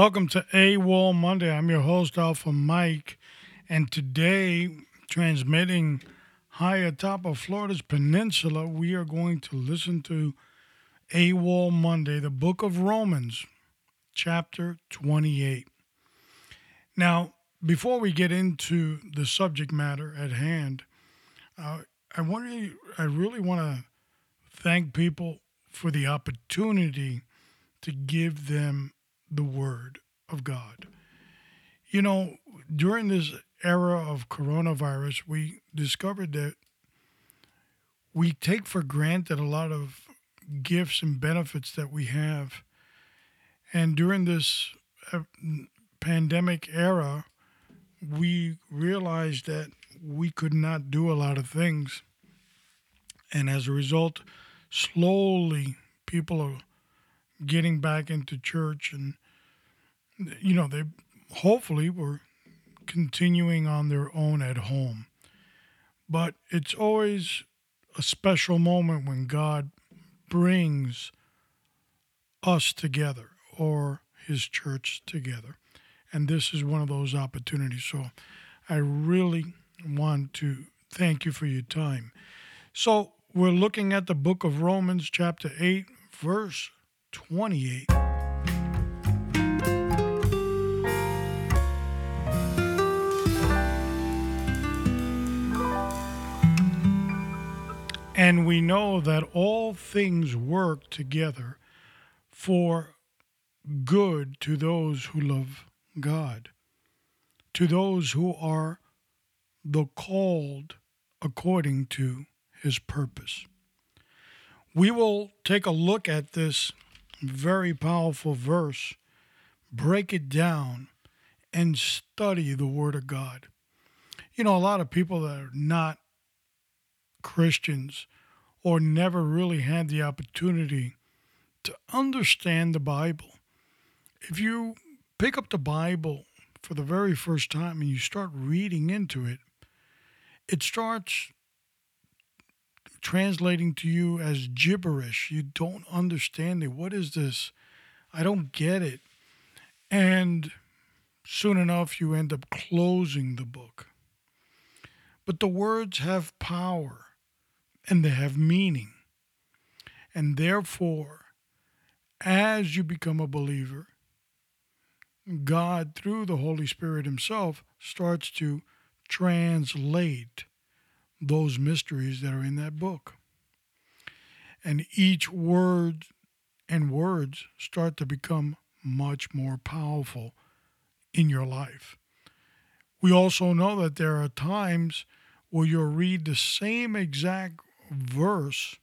Welcome to AWOL Monday. I'm your host, Alpha Mike, and today, transmitting high atop of Florida's peninsula, we are going to listen to AWOL Monday, the book of Romans, chapter 28. Now, before we get into the subject matter at hand, uh, I want to, I really want to thank people for the opportunity to give them the Word of God. You know, during this era of coronavirus, we discovered that we take for granted a lot of gifts and benefits that we have. And during this uh, pandemic era, we realized that we could not do a lot of things. And as a result, slowly people are getting back into church and you know, they hopefully were continuing on their own at home. But it's always a special moment when God brings us together or his church together. And this is one of those opportunities. So I really want to thank you for your time. So we're looking at the book of Romans, chapter 8, verse 28. And we know that all things work together for good to those who love God, to those who are the called according to his purpose. We will take a look at this very powerful verse, break it down, and study the Word of God. You know, a lot of people that are not Christians or never really had the opportunity to understand the Bible. If you pick up the Bible for the very first time and you start reading into it, it starts translating to you as gibberish. You don't understand it. What is this? I don't get it. And soon enough, you end up closing the book. But the words have power and they have meaning. And therefore, as you become a believer, God, through the Holy Spirit Himself, starts to translate those mysteries that are in that book. And each word and words start to become much more powerful in your life. We also know that there are times where you'll read the same exact verse,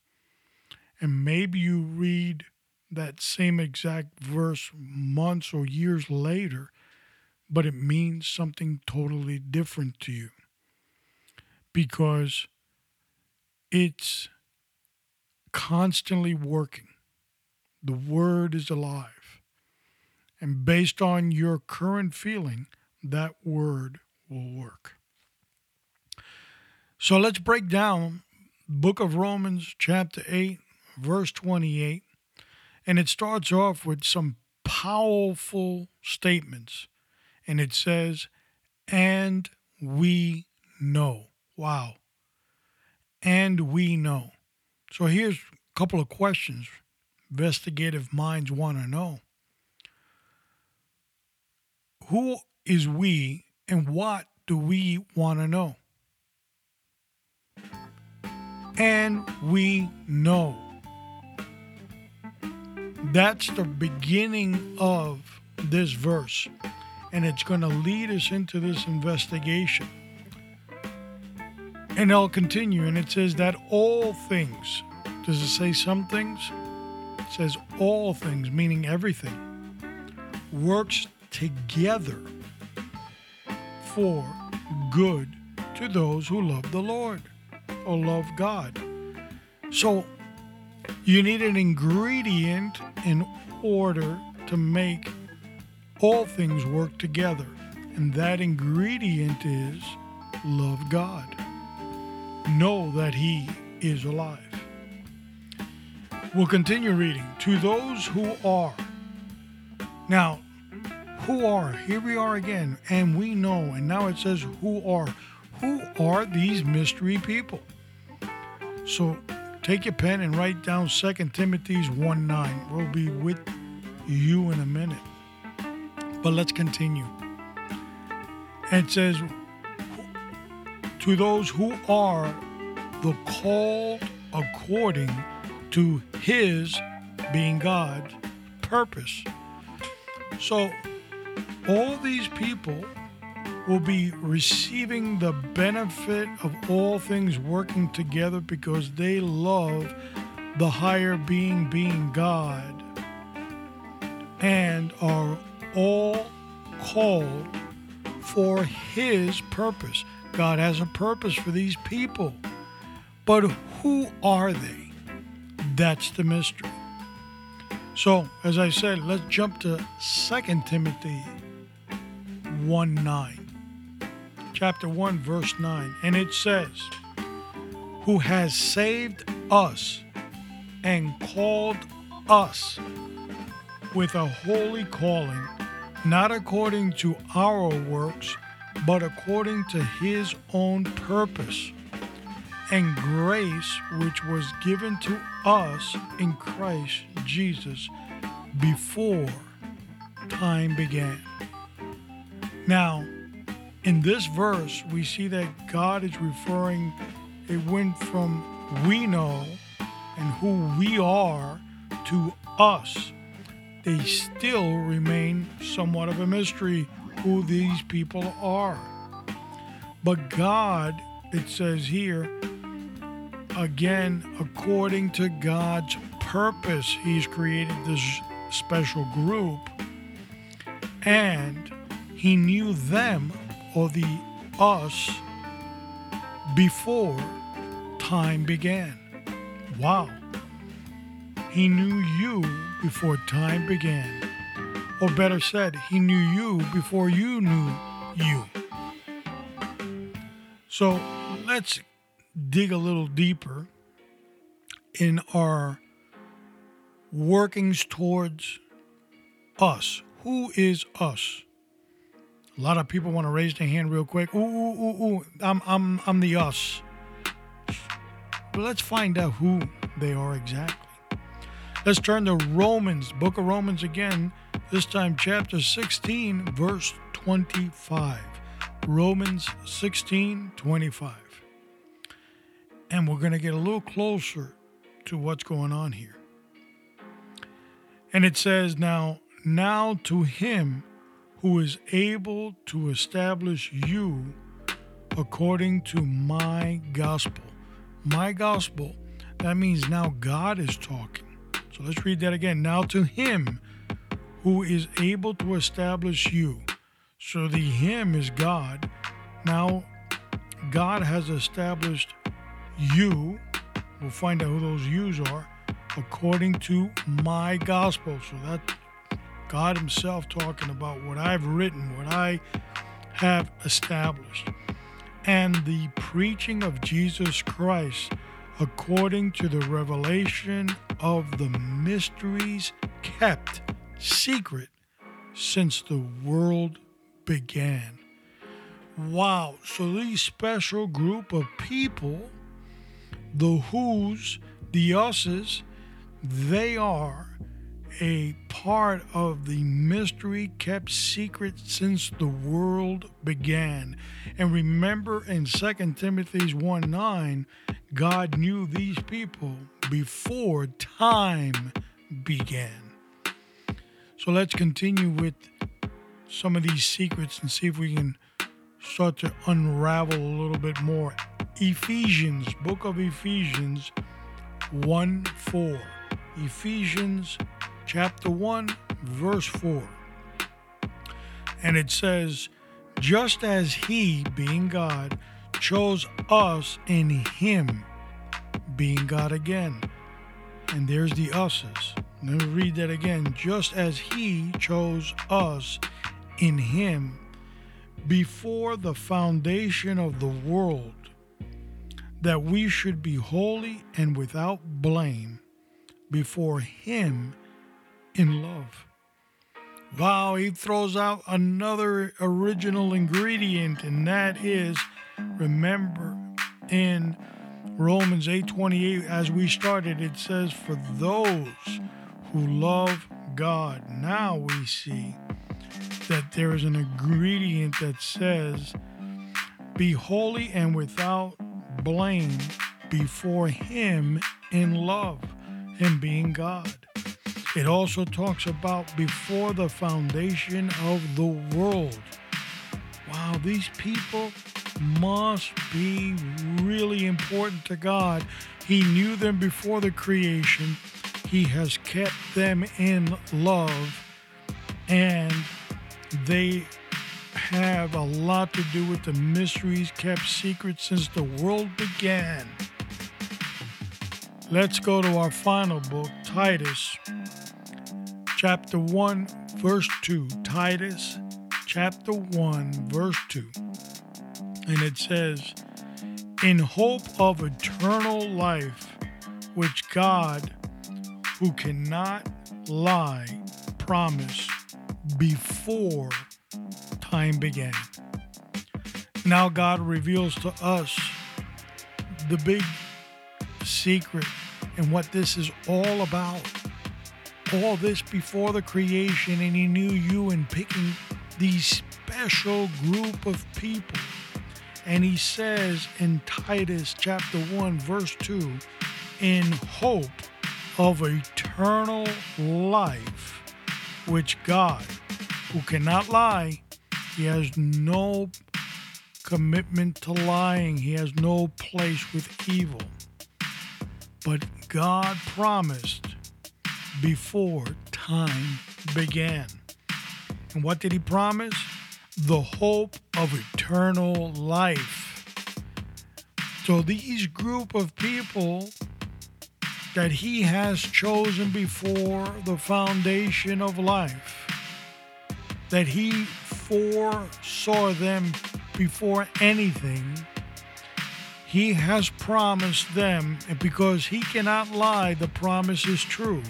and maybe you read that same exact verse months or years later, but it means something totally different to you because it's constantly working. The word is alive. And based on your current feeling, that word will work. So let's break down book of Romans, chapter 8, verse 28. And it starts off with some powerful statements. And it says, And we know. Wow. And we know. So here's a couple of questions investigative minds want to know. Who is we and what do we want to know? and we know. That's the beginning of this verse, and it's going to lead us into this investigation. And I'll continue, and it says that all things, does it say some things? It says all things, meaning everything, works together for good to those who love the Lord or love God. So you need an ingredient in order to make all things work together. And that ingredient is love God. Know that He is alive. We'll continue reading. To those who are. Now, who are? Here we are again. And we know. And now it says who are. Who are these mystery people? So take your pen and write down 2 Timothy's 1 9. We'll be with you in a minute. But let's continue. It says, To those who are the called according to his, being God, purpose. So all these people will be receiving the benefit of all things working together because they love the higher being, being God, and are all called for His purpose. God has a purpose for these people. But who are they? That's the mystery. So, as I said, let's jump to 2 Timothy 1 9 chapter 1, verse 9. And it says, Who has saved us and called us with a holy calling, not according to our works, but according to his own purpose and grace which was given to us in Christ Jesus before time began. Now, in this verse, we see that God is referring, it went from we know and who we are to us. They still remain somewhat of a mystery who these people are. But God, it says here, again, according to God's purpose, He's created this special group and He knew them or the us before time began. Wow. He knew you before time began. Or better said, he knew you before you knew you. So let's dig a little deeper in our workings towards us. Who is us? A lot of people want to raise their hand real quick. Ooh, ooh, ooh, ooh. I'm, I'm, I'm the us. But let's find out who they are exactly. Let's turn to Romans, book of Romans again, this time chapter 16, verse 25. Romans 16, 25. And we're going to get a little closer to what's going on here. And it says, Now, now to him who is able to establish you according to my gospel. My gospel, that means now God is talking. So let's read that again. Now to him who is able to establish you. So the him is God. Now God has established you. We'll find out who those yous are according to my gospel. So that God Himself talking about what I've written, what I have established, and the preaching of Jesus Christ according to the revelation of the mysteries kept secret since the world began. Wow, so these special group of people, the who's, the us's, they are a part of the mystery kept secret since the world began. And remember in 2 Timothy 1 9, God knew these people before time began. So let's continue with some of these secrets and see if we can start to unravel a little bit more. Ephesians, book of Ephesians 1 4. Ephesians chapter 1, verse 4. And it says, Just as He, being God, chose us in Him, being God again. And there's the us's. Let me read that again. Just as He chose us in Him before the foundation of the world, that we should be holy and without blame before Him in love. Wow, he throws out another original ingredient, and that is remember in Romans 8:28 as we started it says for those who love God. Now we see that there is an ingredient that says be holy and without blame before him in love, him being God. It also talks about before the foundation of the world. Wow, these people must be really important to God. He knew them before the creation. He has kept them in love, and they have a lot to do with the mysteries kept secret since the world began. Let's go to our final book, Titus chapter 1, verse 2. Titus chapter 1, verse 2. And it says, In hope of eternal life, which God, who cannot lie, promised before time began. Now God reveals to us the big secret and what this is all about all this before the creation, and He knew you in picking these special group of people. And He says in Titus chapter 1, verse 2, in hope of eternal life, which God, who cannot lie, He has no commitment to lying, He has no place with evil. But God promised before time began. And what did he promise? The hope of eternal life. So these group of people that he has chosen before the foundation of life, that he foresaw them before anything, he has promised them, and because he cannot lie, the promise is true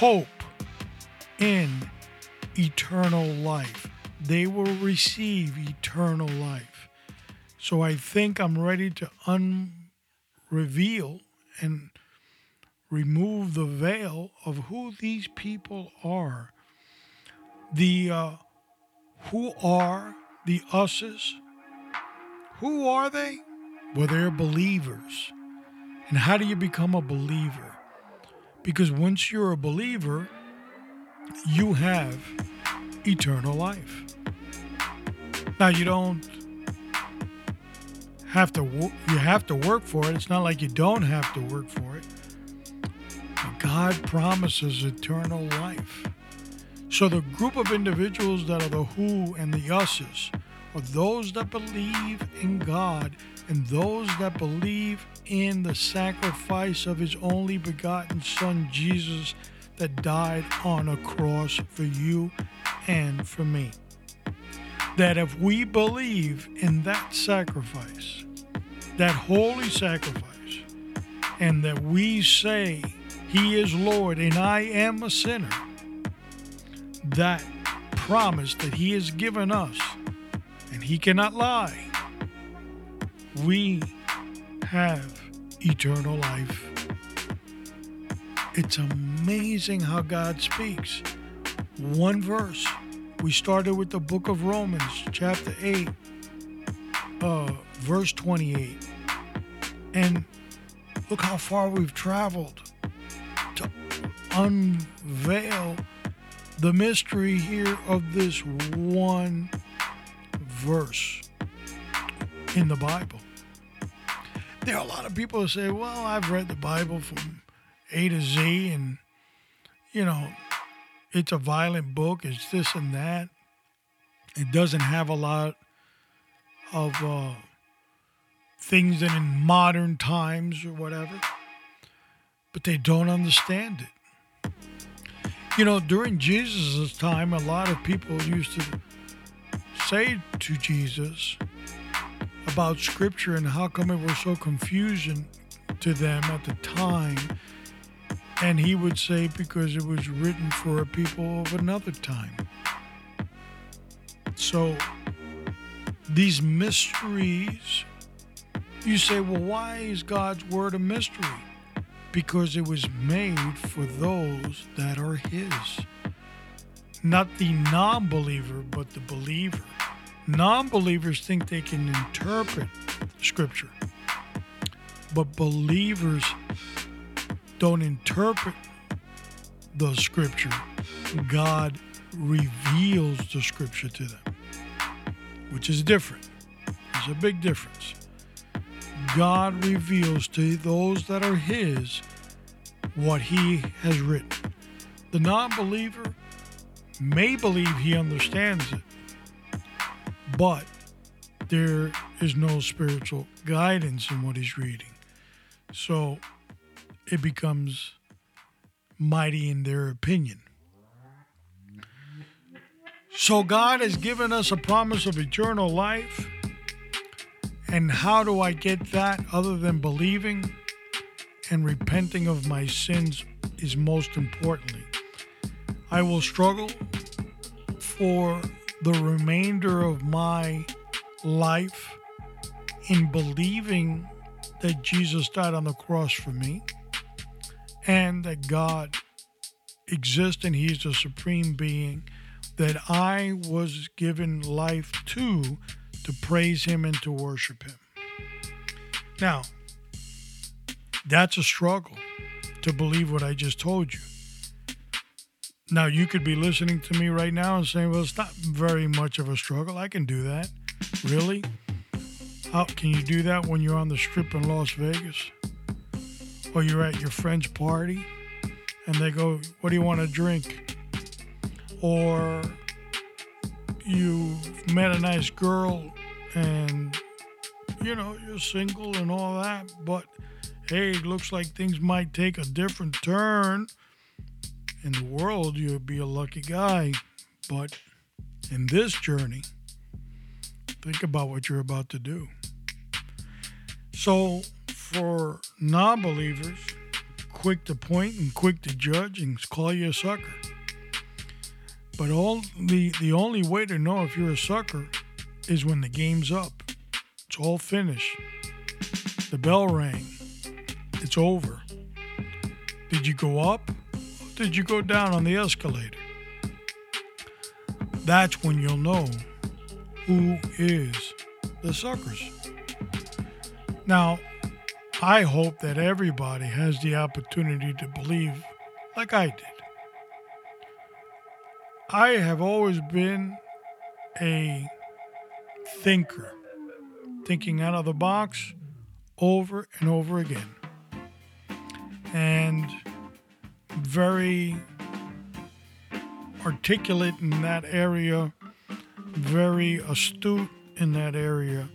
hope in eternal life. They will receive eternal life. So I think I'm ready to unreveal and remove the veil of who these people are. The uh, who are the us's? Who are they? Well, they're believers. And how do you become a believer? Because once you're a believer, you have eternal life. Now you don't have to you have to work for it. It's not like you don't have to work for it. God promises eternal life. So the group of individuals that are the who and the us's are those that believe in God and those that believe in the sacrifice of his only begotten Son, Jesus, that died on a cross for you and for me. That if we believe in that sacrifice, that holy sacrifice, and that we say, He is Lord and I am a sinner, that promise that He has given us, and He cannot lie, we have eternal life. It's amazing how God speaks. One verse. We started with the book of Romans, chapter 8, uh, verse 28. And look how far we've traveled to unveil the mystery here of this one verse in the Bible there are a lot of people who say, well, I've read the Bible from A to Z, and you know, it's a violent book. It's this and that. It doesn't have a lot of uh, things that in modern times or whatever, but they don't understand it. You know, during Jesus' time, a lot of people used to say to Jesus about Scripture and how come it was so confusing to them at the time. And he would say because it was written for a people of another time. So these mysteries, you say, well, why is God's word a mystery? Because it was made for those that are His. Not the non believer, but the believer. Non believers think they can interpret Scripture, but believers don't interpret the Scripture. God reveals the Scripture to them which is different. There's a big difference. God reveals to those that are His what He has written. The non believer may believe he understands it, but there is no spiritual guidance in what he's reading. So it becomes mighty in their opinion. So God has given us a promise of eternal life. And how do I get that other than believing and repenting of my sins is most importantly. I will struggle for the remainder of my life in believing that Jesus died on the cross for me and that God exists and He's the supreme being that I was given life to to praise him and to worship him. Now, that's a struggle to believe what I just told you. Now, you could be listening to me right now and saying, well, it's not very much of a struggle. I can do that. Really? How can you do that when you're on the strip in Las Vegas? Or you're at your friend's party and they go, What do you want to drink? or you met a nice girl and you know you're single and all that but hey it looks like things might take a different turn in the world you'd be a lucky guy but in this journey think about what you're about to do so for non-believers quick to point and quick to judge and call you a sucker but all the the only way to know if you're a sucker is when the game's up. It's all finished. The bell rang. It's over. Did you go up? did you go down on the escalator? That's when you'll know who is the suckers. Now, I hope that everybody has the opportunity to believe like I did. I have always been a thinker, thinking out of the box over and over again. And very articulate in that area, very astute in that area.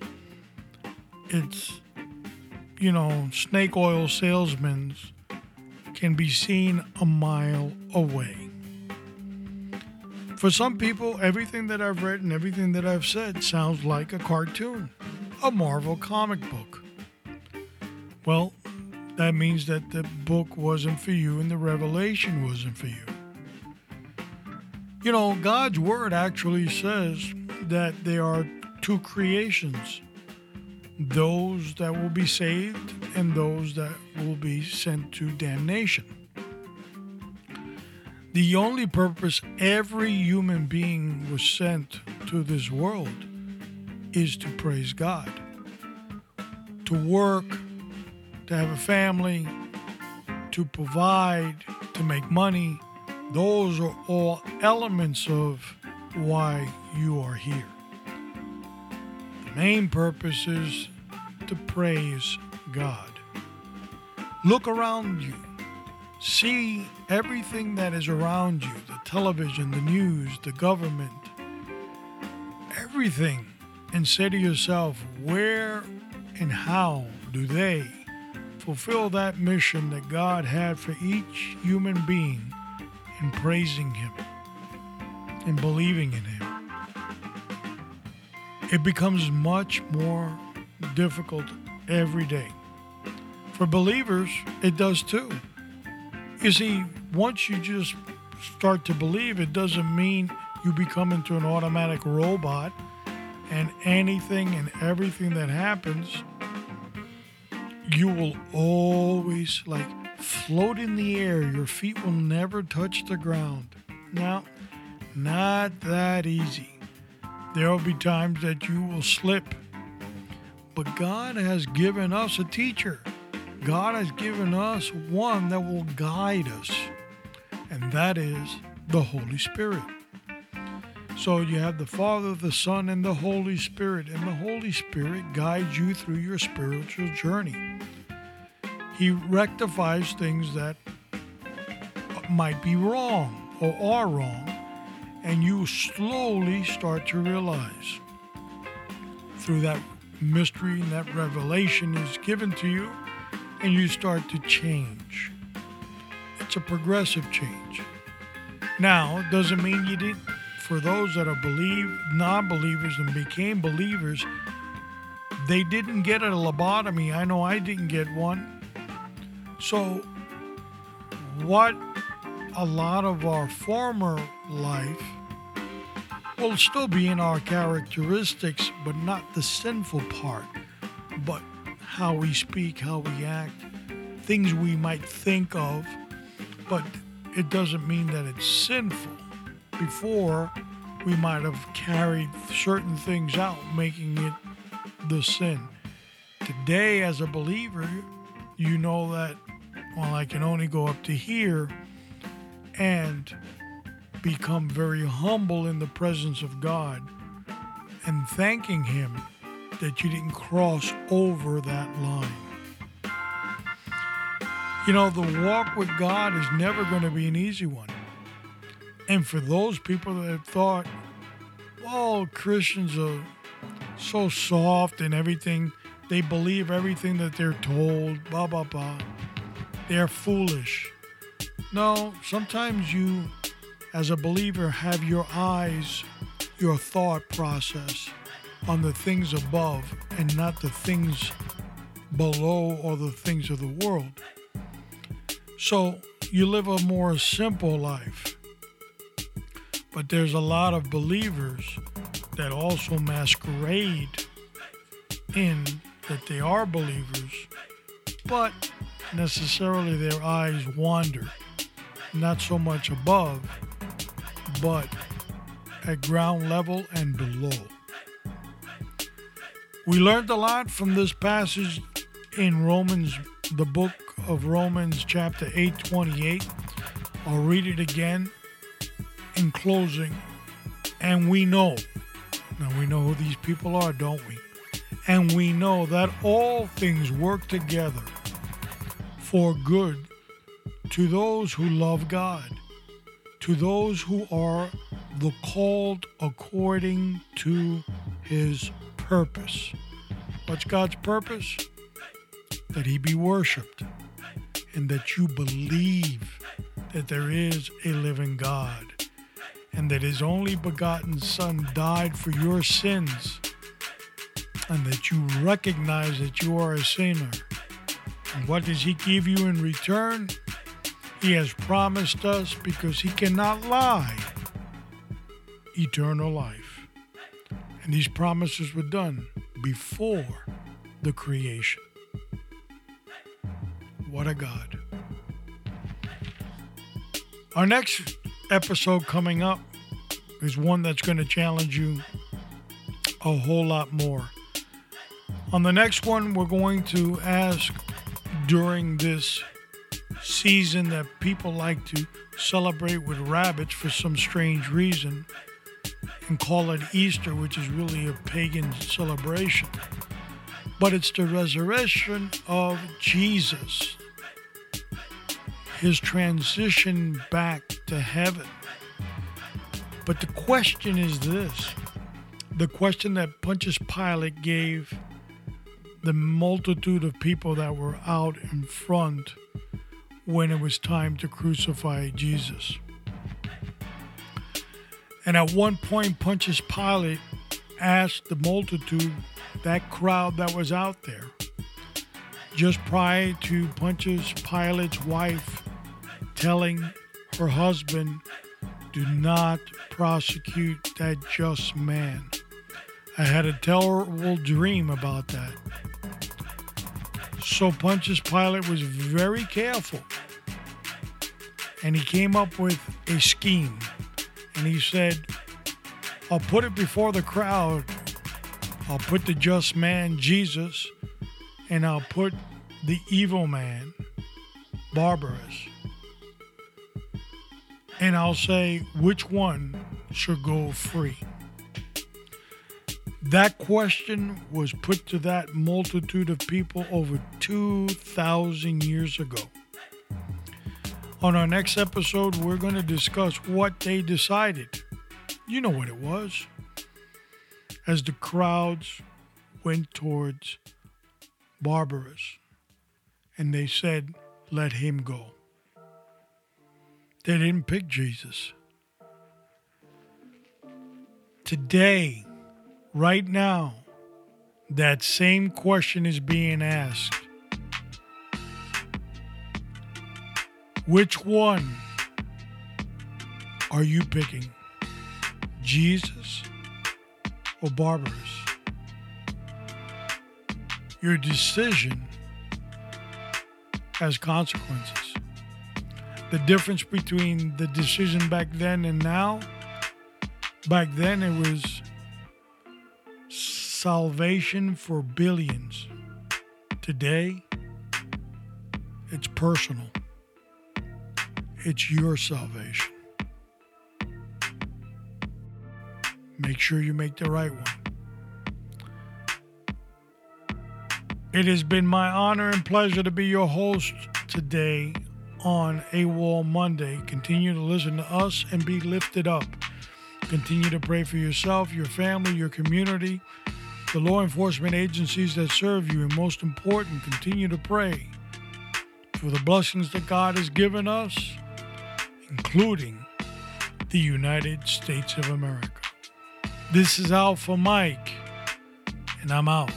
It's, you know, snake oil salesmen can be seen a mile away. For some people, everything that I've written, everything that I've said sounds like a cartoon, a Marvel comic book. Well, that means that the book wasn't for you and the revelation wasn't for you. You know, God's word actually says that there are two creations those that will be saved and those that will be sent to damnation. The only purpose every human being was sent to this world is to praise God, to work, to have a family, to provide, to make money. Those are all elements of why you are here. Main purpose is to praise God. Look around you. see everything that is around you the television, the news, the government, everything and say to yourself, where and how do they fulfill that mission that God had for each human being in praising Him and believing in Him? It becomes much more difficult every day. For believers, it does too. You see, once you just start to believe, it doesn't mean you become into an automatic robot and anything and everything that happens, you will always like float in the air. Your feet will never touch the ground. Now, not that easy. There will be times that you will slip. But God has given us a teacher. God has given us one that will guide us, and that is the Holy Spirit. So you have the Father, the Son, and the Holy Spirit, and the Holy Spirit guides you through your spiritual journey. He rectifies things that might be wrong or are wrong, and you slowly start to realize through that mystery and that revelation is given to you, and you start to change. It's a progressive change. Now, it doesn't mean you didn't for those that are believe non-believers and became believers, they didn't get a lobotomy. I know I didn't get one. So what a lot of our former life will still be in our characteristics, but not the sinful part, but how we speak, how we act, things we might think of, but it doesn't mean that it's sinful before we might have carried certain things out, making it the sin. Today, as a believer, you know that, well, I can only go up to here and become very humble in the presence of God and thanking Him that you didn't cross over that line. You know, the walk with God is never going to be an easy one. And for those people that thought, well, Christians are so soft and everything, they believe everything that they're told, blah, blah, blah. They're foolish. No, sometimes you, as a believer, have your eyes, your thought process on the things above and not the things below or the things of the world. So you live a more simple life but there's a lot of believers that also masquerade in that they are believers, but necessarily their eyes wander, not so much above, but at ground level and below. We learned a lot from this passage in Romans, the book of Romans, chapter 8, 28. I'll read it again in closing, and we know, now we know who these people are, don't we? And we know that all things work together for good to those who love God, to those who are the called according to his purpose. What's God's purpose? That he be worshiped and that you believe that there is a living God and that his only begotten Son died for your sins, and that you recognize that you are a sinner. And what does he give you in return? He has promised us, because he cannot lie, eternal life. And these promises were done before the creation. What a God. Our next episode coming up is one that's going to challenge you a whole lot more. On the next one, we're going to ask during this season that people like to celebrate with rabbits for some strange reason and call it Easter, which is really a pagan celebration. But it's the resurrection of Jesus. his transition back to heaven. But the question is this the question that Pontius Pilate gave the multitude of people that were out in front when it was time to crucify Jesus. And at one point, Pontius Pilate asked the multitude, that crowd that was out there, just prior to Pontius Pilate's wife telling her husband, do not prosecute that just man. I had a terrible dream about that. So Pontius Pilate was very careful. And he came up with a scheme. And he said, I'll put it before the crowd. I'll put the just man, Jesus, and I'll put the evil man, Barabbas. And I'll say which one should go free. That question was put to that multitude of people over 2,000 years ago. On our next episode, we're going to discuss what they decided. You know what it was. As the crowds went towards Barabbas and they said, Let him go. They didn't pick Jesus. Today, right now, that same question is being asked. Which one are you picking? Jesus or Barabbas? Your decision has consequences. The difference between the decision back then and now, back then it was salvation for billions. Today, it's personal. It's your salvation. Make sure you make the right one. It has been my honor and pleasure to be your host today on AWOL Monday. Continue to listen to us and be lifted up. Continue to pray for yourself, your family, your community, the law enforcement agencies that serve you, and most important, continue to pray for the blessings that God has given us including the United States of America. This is Alpha Mike, and I'm out.